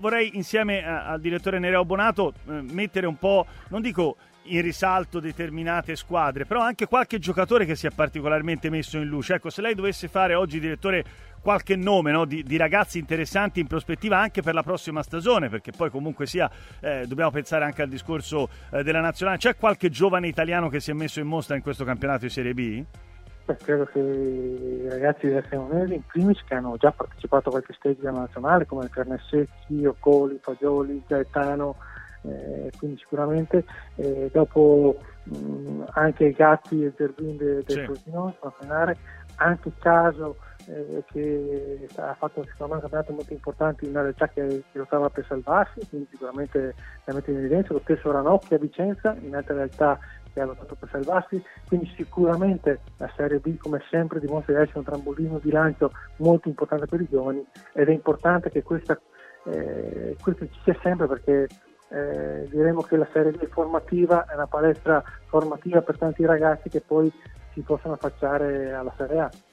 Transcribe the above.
Vorrei insieme al direttore Nereo Bonato eh, mettere un po', non dico in risalto determinate squadre, però anche qualche giocatore che si è particolarmente messo in luce. Ecco, se lei dovesse fare oggi, direttore, qualche nome no, di, di, ragazzi interessanti in prospettiva anche per la prossima stagione, perché poi comunque sia, eh, dobbiamo pensare anche al discorso eh, della nazionale. C'è qualche giovane italiano che si è messo in mostra in questo campionato di Serie B? Beh, credo che i ragazzi del Cremonese, in primis, che hanno già partecipato a qualche stage della nazionale, come Carnesecchi, Ocoli, Fagioli, Gaetano, eh, quindi sicuramente eh, dopo mh, anche i Gatti e Zerbin del de sì. Frosinone, anche il caso eh, che ha fatto secondo me un campionato molto importante in una realtà che, che lottava per salvarsi, quindi sicuramente la mette in evidenza, lo stesso Ranocchi a Vicenza, in altre realtà che ha lottato per salvarsi, quindi sicuramente la Serie B come sempre dimostra di essere un trampolino di lancio molto importante per i giovani ed è importante che questa, eh, questo ci sia sempre perché eh, diremo che la Serie B è formativa, è una palestra formativa per tanti ragazzi che poi si possono affacciare alla Serie A.